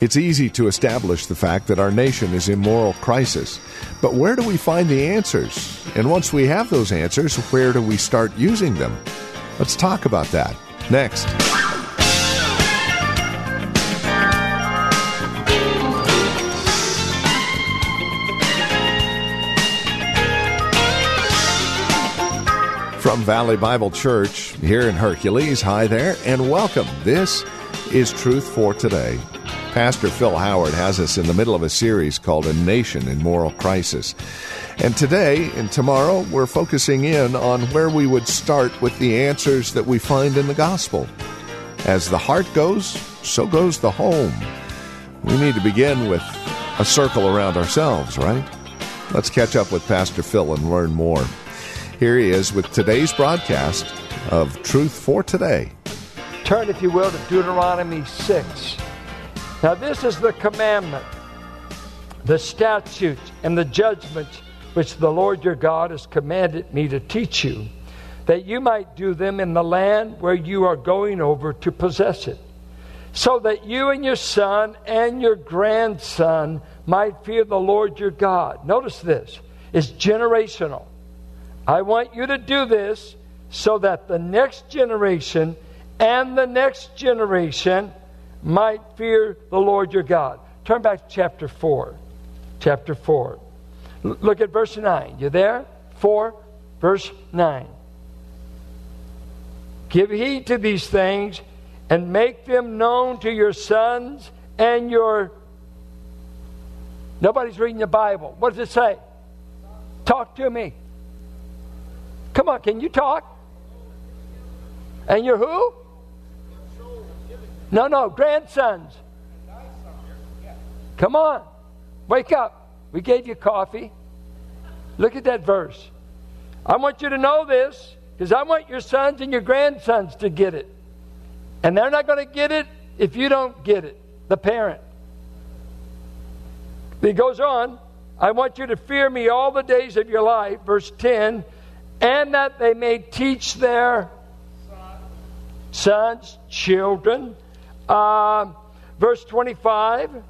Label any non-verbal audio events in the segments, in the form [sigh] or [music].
It's easy to establish the fact that our nation is in moral crisis. But where do we find the answers? And once we have those answers, where do we start using them? Let's talk about that next. From Valley Bible Church here in Hercules, hi there, and welcome. This is Truth for Today. Pastor Phil Howard has us in the middle of a series called A Nation in Moral Crisis. And today and tomorrow, we're focusing in on where we would start with the answers that we find in the gospel. As the heart goes, so goes the home. We need to begin with a circle around ourselves, right? Let's catch up with Pastor Phil and learn more. Here he is with today's broadcast of Truth for Today. Turn, if you will, to Deuteronomy 6. Now, this is the commandment, the statutes, and the judgments which the Lord your God has commanded me to teach you, that you might do them in the land where you are going over to possess it, so that you and your son and your grandson might fear the Lord your God. Notice this it's generational. I want you to do this so that the next generation and the next generation might fear the Lord your God. Turn back to chapter 4. Chapter 4. L- look at verse 9. You there? 4, verse 9. Give heed to these things and make them known to your sons and your. Nobody's reading the Bible. What does it say? Talk to me. Come on, can you talk? And you're who? No, no, grandsons. Come on, wake up. We gave you coffee. Look at that verse. I want you to know this because I want your sons and your grandsons to get it. And they're not going to get it if you don't get it, the parent. He goes on, I want you to fear me all the days of your life, verse 10, and that they may teach their sons, children. Uh, verse 25,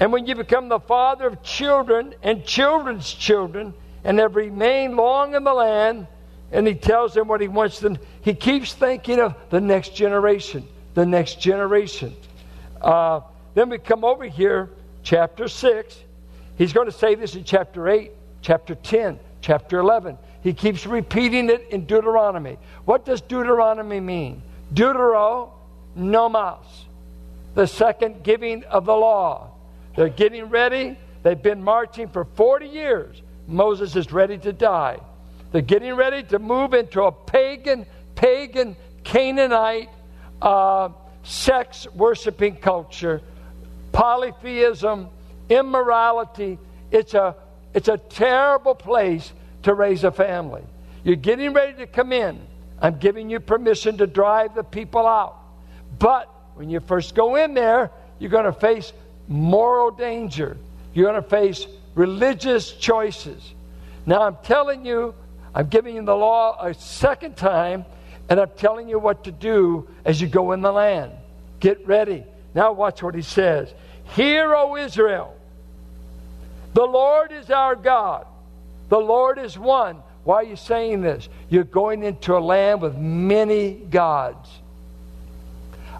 and when you become the father of children and children's children, and have remained long in the land, and he tells them what he wants them, he keeps thinking of the next generation, the next generation. Uh, then we come over here, chapter 6. He's going to say this in chapter 8, chapter 10, chapter 11. He keeps repeating it in Deuteronomy. What does Deuteronomy mean? Deutero nomos, the second giving of the law. They're getting ready. They've been marching for 40 years. Moses is ready to die. They're getting ready to move into a pagan, pagan, Canaanite, uh, sex worshiping culture, polytheism, immorality. It's a, it's a terrible place to raise a family. You're getting ready to come in. I'm giving you permission to drive the people out. But when you first go in there, you're going to face moral danger. You're going to face religious choices. Now, I'm telling you, I'm giving you the law a second time, and I'm telling you what to do as you go in the land. Get ready. Now, watch what he says Hear, O Israel, the Lord is our God. The Lord is one. Why are you saying this? You're going into a land with many gods.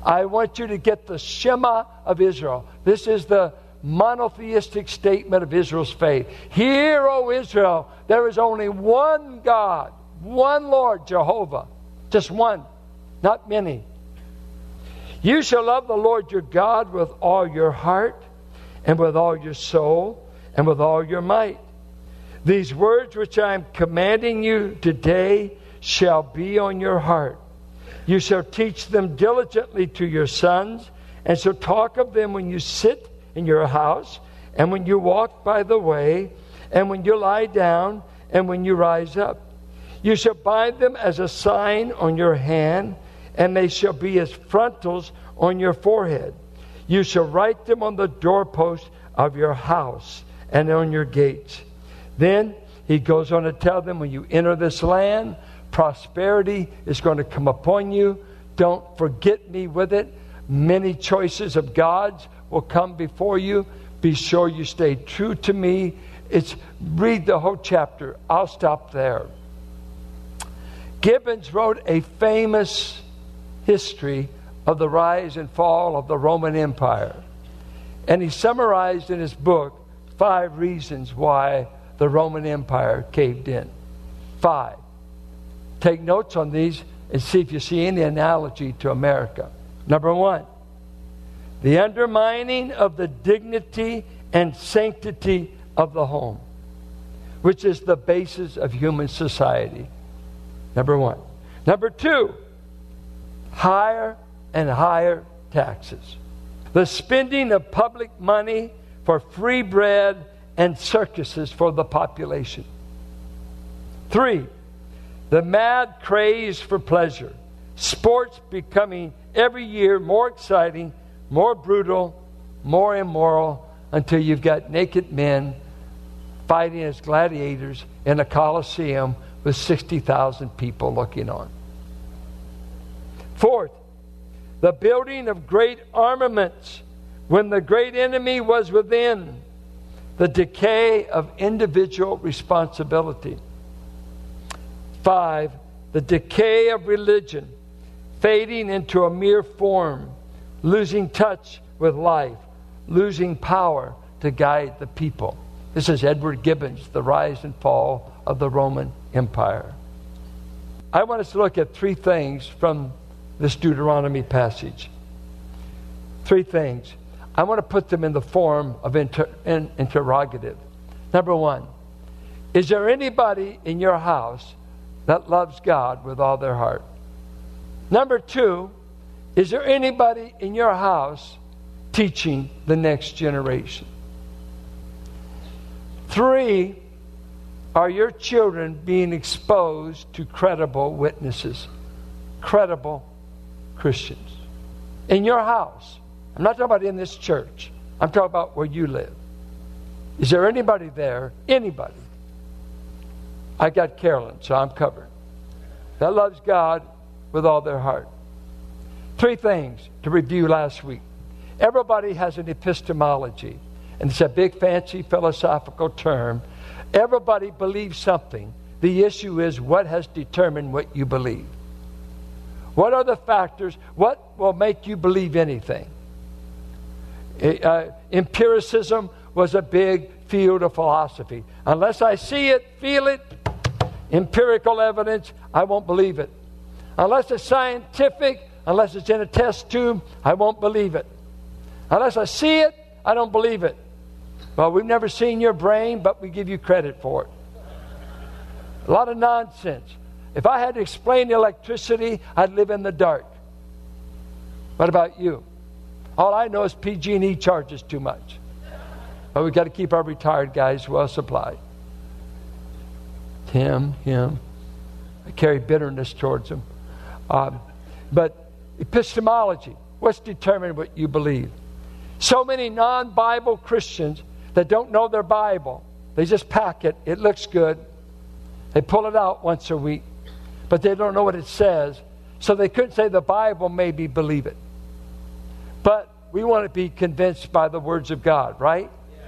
I want you to get the Shema of Israel. This is the monotheistic statement of Israel's faith. Hear, O Israel, there is only one God, one Lord, Jehovah. Just one, not many. You shall love the Lord your God with all your heart, and with all your soul, and with all your might. These words which I am commanding you today shall be on your heart. You shall teach them diligently to your sons, and shall talk of them when you sit in your house, and when you walk by the way, and when you lie down, and when you rise up. You shall bind them as a sign on your hand, and they shall be as frontals on your forehead. You shall write them on the doorpost of your house and on your gates. Then he goes on to tell them when you enter this land, prosperity is going to come upon you. Don't forget me with it. Many choices of God's will come before you. Be sure you stay true to me. It's read the whole chapter. I'll stop there. Gibbons wrote a famous history of the rise and fall of the Roman Empire. And he summarized in his book five reasons why the Roman Empire caved in. Five. Take notes on these and see if you see any analogy to America. Number one, the undermining of the dignity and sanctity of the home, which is the basis of human society. Number one. Number two, higher and higher taxes. The spending of public money for free bread and circuses for the population. Three, the mad craze for pleasure. Sports becoming every year more exciting, more brutal, more immoral, until you've got naked men fighting as gladiators in a coliseum with 60,000 people looking on. Fourth, the building of great armaments when the great enemy was within, the decay of individual responsibility. Five, the decay of religion, fading into a mere form, losing touch with life, losing power to guide the people. This is Edward Gibbons, The Rise and Fall of the Roman Empire. I want us to look at three things from this Deuteronomy passage. Three things. I want to put them in the form of inter- in, interrogative. Number one, is there anybody in your house that loves God with all their heart? Number two, is there anybody in your house teaching the next generation? Three, are your children being exposed to credible witnesses? Credible Christians in your house. I'm not talking about in this church. I'm talking about where you live. Is there anybody there? Anybody? I got Carolyn, so I'm covered. That loves God with all their heart. Three things to review last week. Everybody has an epistemology, and it's a big, fancy philosophical term. Everybody believes something. The issue is what has determined what you believe. What are the factors? What will make you believe anything? Uh, empiricism was a big field of philosophy. Unless I see it, feel it, empirical evidence, I won't believe it. Unless it's scientific, unless it's in a test tube, I won't believe it. Unless I see it, I don't believe it. Well, we've never seen your brain, but we give you credit for it. A lot of nonsense. If I had to explain electricity, I'd live in the dark. What about you? All I know is PG&E charges too much. But we've got to keep our retired guys well supplied. Him, him. I carry bitterness towards him. Um, but epistemology, what's determined what you believe? So many non Bible Christians that don't know their Bible, they just pack it. It looks good. They pull it out once a week but they don't know what it says. So they couldn't say the Bible, maybe believe it. But we want to be convinced by the words of God, right? Yeah.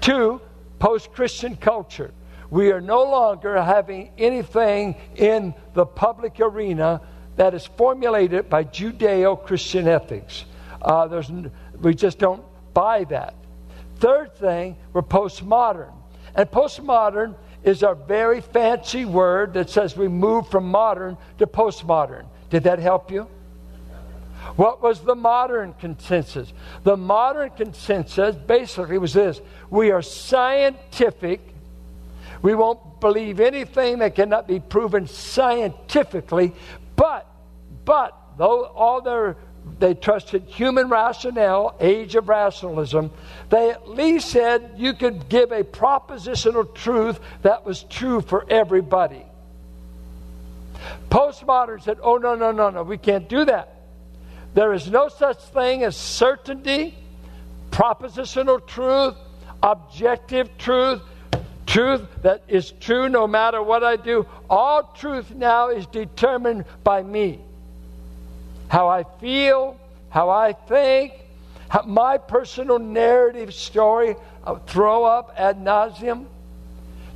Two, post Christian culture. We are no longer having anything in the public arena that is formulated by Judeo Christian ethics. Uh, there's, we just don't buy that. Third thing, we're postmodern. And postmodern is a very fancy word that says we move from modern to postmodern. Did that help you? What was the modern consensus? The modern consensus basically was this we are scientific. We won't believe anything that cannot be proven scientifically, but, but, though all their they trusted human rationale, age of rationalism. They at least said you could give a propositional truth that was true for everybody. Postmoderns said, oh, no, no, no, no, we can't do that. There is no such thing as certainty, propositional truth, objective truth, truth that is true no matter what I do. All truth now is determined by me. How I feel, how I think, how my personal narrative story, I'll throw up ad nauseum.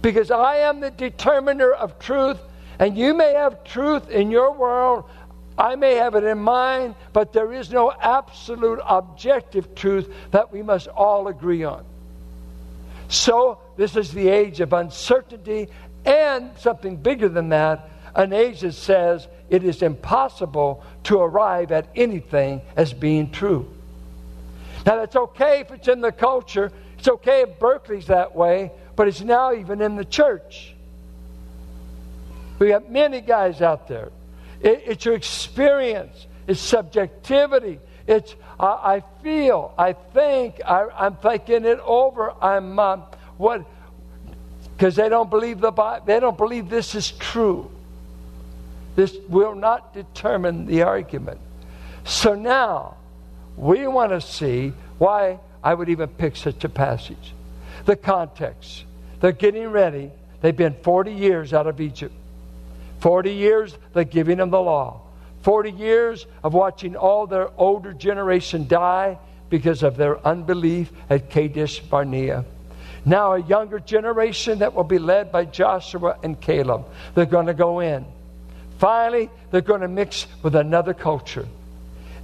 Because I am the determiner of truth, and you may have truth in your world. I may have it in mine, but there is no absolute objective truth that we must all agree on. So, this is the age of uncertainty and something bigger than that an age that says it is impossible to arrive at anything as being true. Now, that's okay if it's in the culture, it's okay if Berkeley's that way, but it's now even in the church. We have many guys out there. It, it's your experience, it's subjectivity, it's I, I feel, I think, I, am thinking it over. I'm uh, what because they don't believe the Bible. They don't believe this is true. This will not determine the argument. So now we want to see why I would even pick such a passage. The context. They're getting ready. They've been 40 years out of Egypt. 40 years, they're giving them the law. 40 years of watching all their older generation die because of their unbelief at Kadesh Barnea. Now, a younger generation that will be led by Joshua and Caleb. They're going to go in. Finally, they're going to mix with another culture.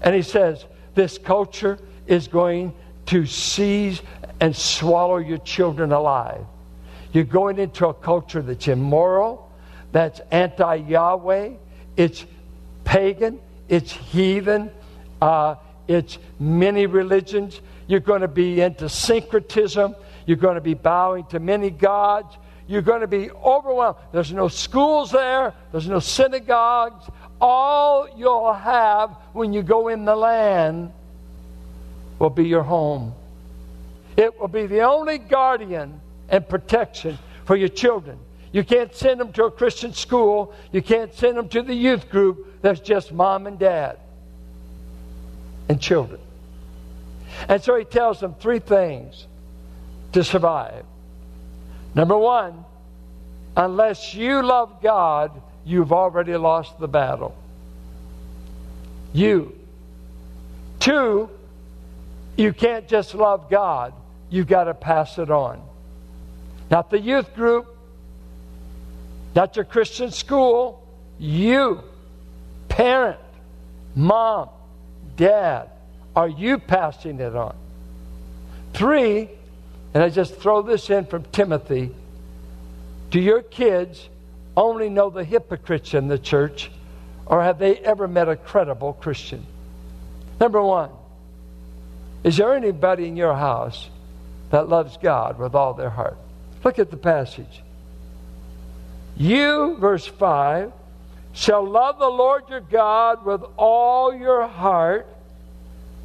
And he says, This culture is going to seize and swallow your children alive. You're going into a culture that's immoral, that's anti Yahweh, it's pagan, it's heathen, uh, it's many religions. You're going to be into syncretism. You're going to be bowing to many gods. You're going to be overwhelmed. There's no schools there, there's no synagogues. All you'll have when you go in the land will be your home. It will be the only guardian and protection for your children. You can't send them to a Christian school. You can't send them to the youth group that's just mom and dad and children. And so he tells them three things to survive. Number one, unless you love God, you've already lost the battle. You. Two, you can't just love God, you've got to pass it on. Not the youth group, not your Christian school, you, parent, mom, dad, are you passing it on? Three, and I just throw this in from Timothy do your kids only know the hypocrites in the church, or have they ever met a credible Christian? Number one, is there anybody in your house that loves God with all their heart? Look at the passage. You, verse 5, shall love the Lord your God with all your heart,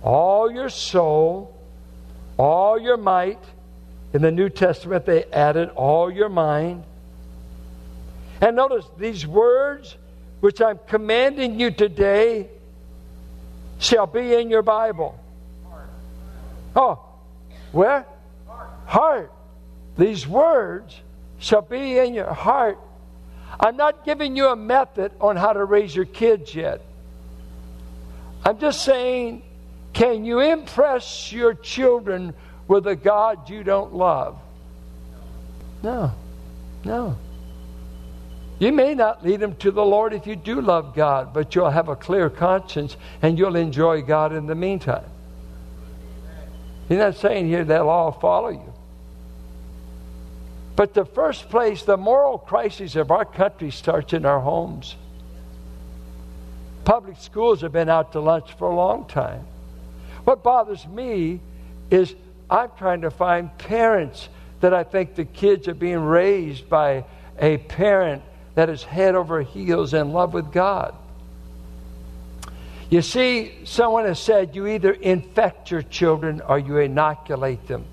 all your soul, all your might. In the New Testament, they added all your mind. And notice these words which I'm commanding you today shall be in your Bible. Oh, where? Heart. These words shall be in your heart I'm not giving you a method on how to raise your kids yet. I'm just saying, can you impress your children with a God you don't love? No, no. You may not lead them to the Lord if you do love God, but you'll have a clear conscience and you'll enjoy God in the meantime. He's not saying here they'll all follow you. But the first place, the moral crisis of our country starts in our homes. Public schools have been out to lunch for a long time. What bothers me is I'm trying to find parents that I think the kids are being raised by a parent that is head over heels in love with God. You see, someone has said you either infect your children or you inoculate them.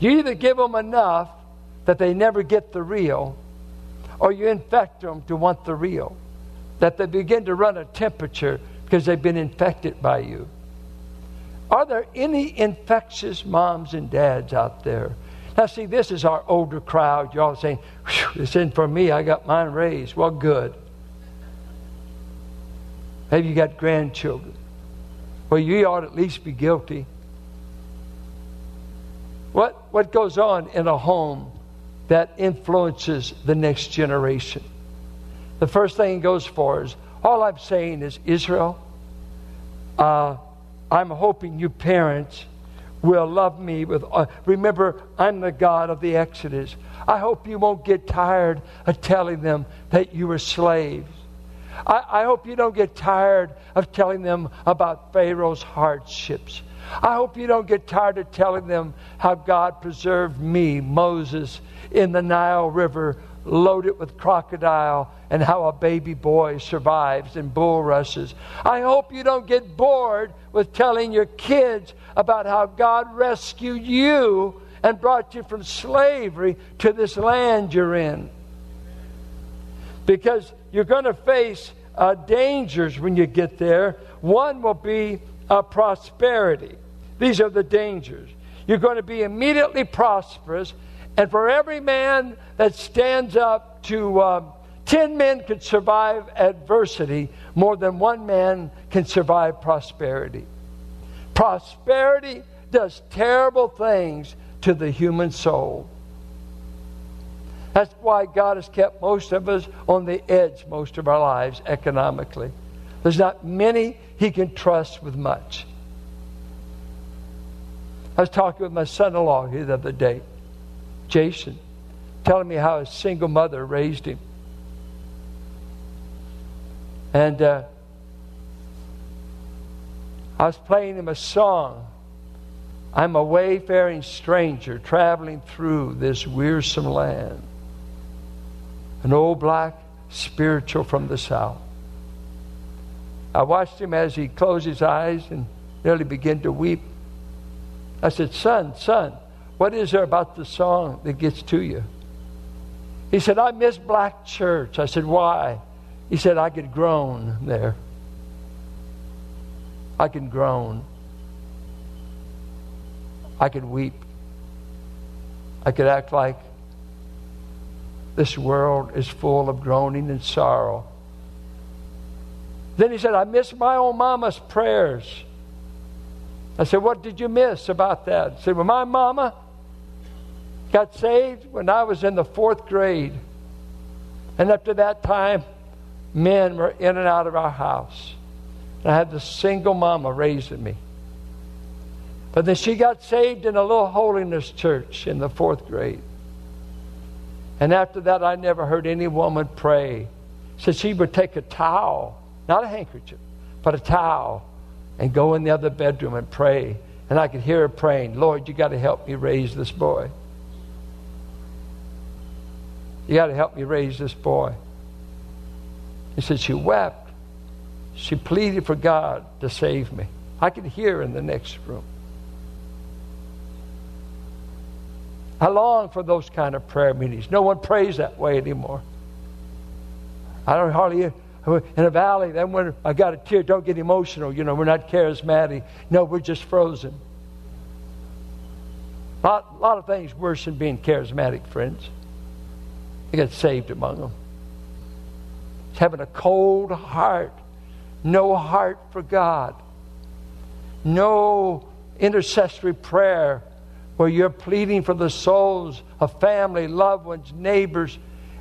You either give them enough that they never get the real, or you infect them to want the real. That they begin to run a temperature because they've been infected by you. Are there any infectious moms and dads out there? Now, see, this is our older crowd. You're all saying, it's in for me. I got mine raised. Well, good. Maybe you got grandchildren. Well, you ought at least be guilty. What, what goes on in a home that influences the next generation? The first thing it goes for is all I'm saying is, Israel, uh, I'm hoping you parents will love me with. Uh, remember, I'm the God of the Exodus. I hope you won't get tired of telling them that you were slaves. I, I hope you don't get tired of telling them about Pharaoh's hardships. I hope you don't get tired of telling them how God preserved me, Moses, in the Nile River, loaded with crocodile, and how a baby boy survives in bulrushes. I hope you don't get bored with telling your kids about how God rescued you and brought you from slavery to this land you're in. Because you're going to face uh, dangers when you get there. One will be uh, prosperity. These are the dangers. You're going to be immediately prosperous, and for every man that stands up to uh, 10 men could survive adversity, more than one man can survive prosperity. Prosperity does terrible things to the human soul. That's why God has kept most of us on the edge most of our lives economically. There's not many He can trust with much. I was talking with my son in law the other day, Jason, telling me how his single mother raised him. And uh, I was playing him a song. I'm a wayfaring stranger traveling through this wearisome land. An old black spiritual from the south. I watched him as he closed his eyes and nearly began to weep. I said, Son, son, what is there about the song that gets to you? He said, I miss black church. I said, Why? He said, I could groan there. I can groan. I could weep. I could act like this world is full of groaning and sorrow. Then he said, I miss my own mama's prayers. I said, What did you miss about that? He said, Well, my mama got saved when I was in the fourth grade. And to that time, men were in and out of our house. And I had this single mama raising me. But then she got saved in a little holiness church in the fourth grade. And after that, I never heard any woman pray. So she would take a towel, not a handkerchief, but a towel, and go in the other bedroom and pray. And I could hear her praying, Lord, you got to help me raise this boy. You got to help me raise this boy. He said, She wept. She pleaded for God to save me. I could hear in the next room. I long for those kind of prayer meetings. No one prays that way anymore. I don't hardly in a valley. Then when I got a tear, don't get emotional. You know, we're not charismatic. No, we're just frozen. A lot, lot of things worse than being charismatic, friends. You get saved among them having a cold heart, no heart for God, no intercessory prayer where you're pleading for the souls of family, loved ones, neighbors,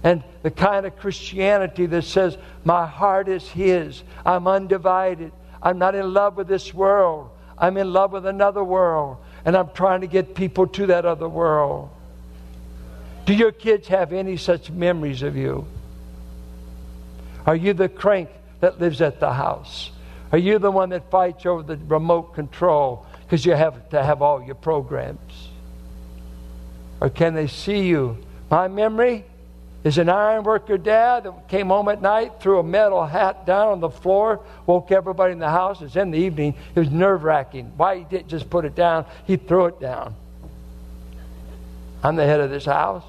and the kind of Christianity that says, My heart is His. I'm undivided. I'm not in love with this world. I'm in love with another world. And I'm trying to get people to that other world. Do your kids have any such memories of you? Are you the crank that lives at the house? Are you the one that fights over the remote control because you have to have all your programs? Or can they see you? My memory There's an ironworker dad that came home at night, threw a metal hat down on the floor, woke everybody in the house. It's in the evening. It was nerve wracking. Why he didn't just put it down, he threw it down. I'm the head of this house.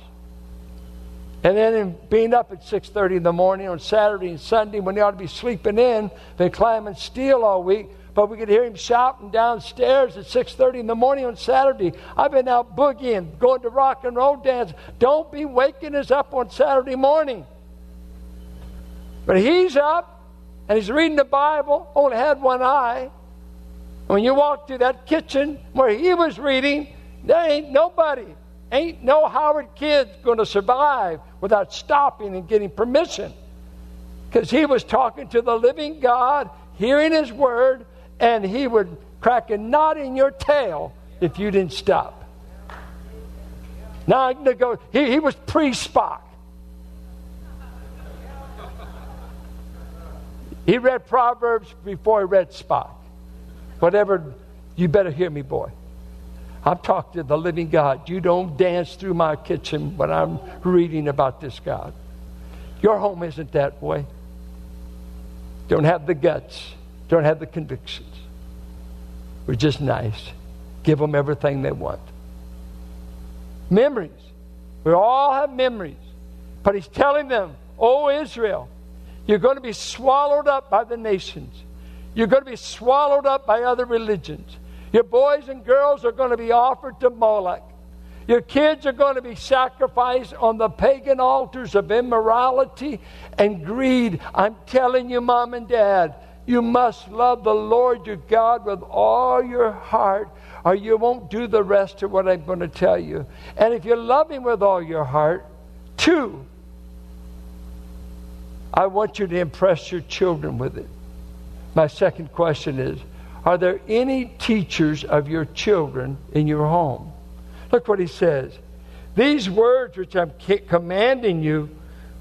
And then in being up at 6.30 in the morning on Saturday and Sunday when they ought to be sleeping in, been climbing steel all week, but we could hear him shouting downstairs at 6.30 in the morning on Saturday. I've been out boogieing, going to rock and roll dance. Don't be waking us up on Saturday morning. But he's up and he's reading the Bible, only had one eye. When you walk through that kitchen where he was reading, there ain't nobody Ain't no Howard kid going to survive without stopping and getting permission. Because he was talking to the living God, hearing his word, and he would crack a knot in your tail if you didn't stop. Now, he, he was pre Spock. He read Proverbs before he read Spock. Whatever, you better hear me, boy. I've talked to the living God. You don't dance through my kitchen when I'm reading about this God. Your home isn't that way. Don't have the guts, don't have the convictions. We're just nice. Give them everything they want. Memories. We all have memories. But he's telling them, Oh, Israel, you're going to be swallowed up by the nations. You're going to be swallowed up by other religions. Your boys and girls are going to be offered to Moloch. Your kids are going to be sacrificed on the pagan altars of immorality and greed. I'm telling you, mom and dad, you must love the Lord your God with all your heart, or you won't do the rest of what I'm going to tell you. And if you love Him with all your heart, two, I want you to impress your children with it. My second question is are there any teachers of your children in your home? Look what he says. These words which I'm commanding you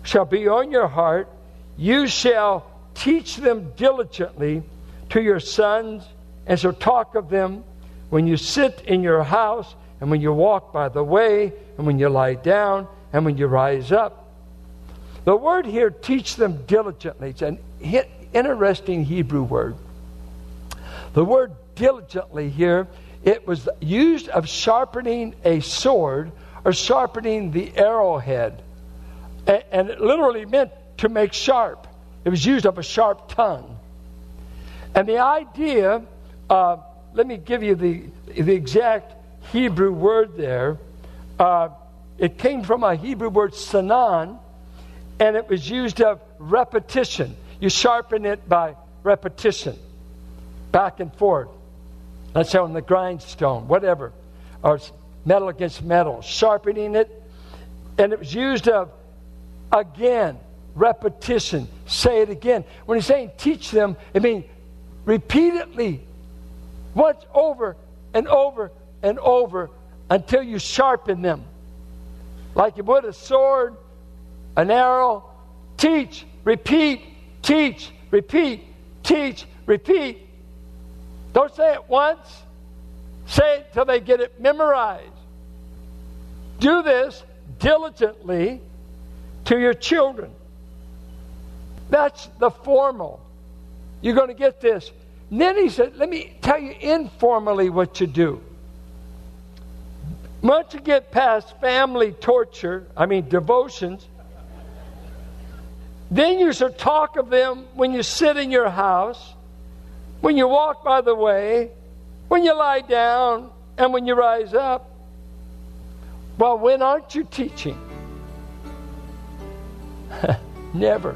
shall be on your heart. You shall teach them diligently to your sons, and so talk of them when you sit in your house, and when you walk by the way, and when you lie down, and when you rise up. The word here, teach them diligently, it's an interesting Hebrew word. The word diligently here, it was used of sharpening a sword or sharpening the arrowhead. And it literally meant to make sharp. It was used of a sharp tongue. And the idea, uh, let me give you the, the exact Hebrew word there. Uh, it came from a Hebrew word sanan, and it was used of repetition. You sharpen it by repetition back and forth. Let's say on the grindstone, whatever, or metal against metal, sharpening it. And it was used of again, repetition. Say it again. When he's saying teach them, it means repeatedly, once over and over and over until you sharpen them. Like you would a sword, an arrow. Teach, repeat, teach, repeat, teach, repeat don't say it once, say it till they get it memorized. Do this diligently to your children. That's the formal. You're going to get this. And then he said, Let me tell you informally what you do. Once you get past family torture, I mean devotions, then you should talk of them when you sit in your house when you walk by the way, when you lie down, and when you rise up. Well, when aren't you teaching? [laughs] Never.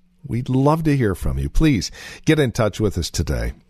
We'd love to hear from you. Please get in touch with us today.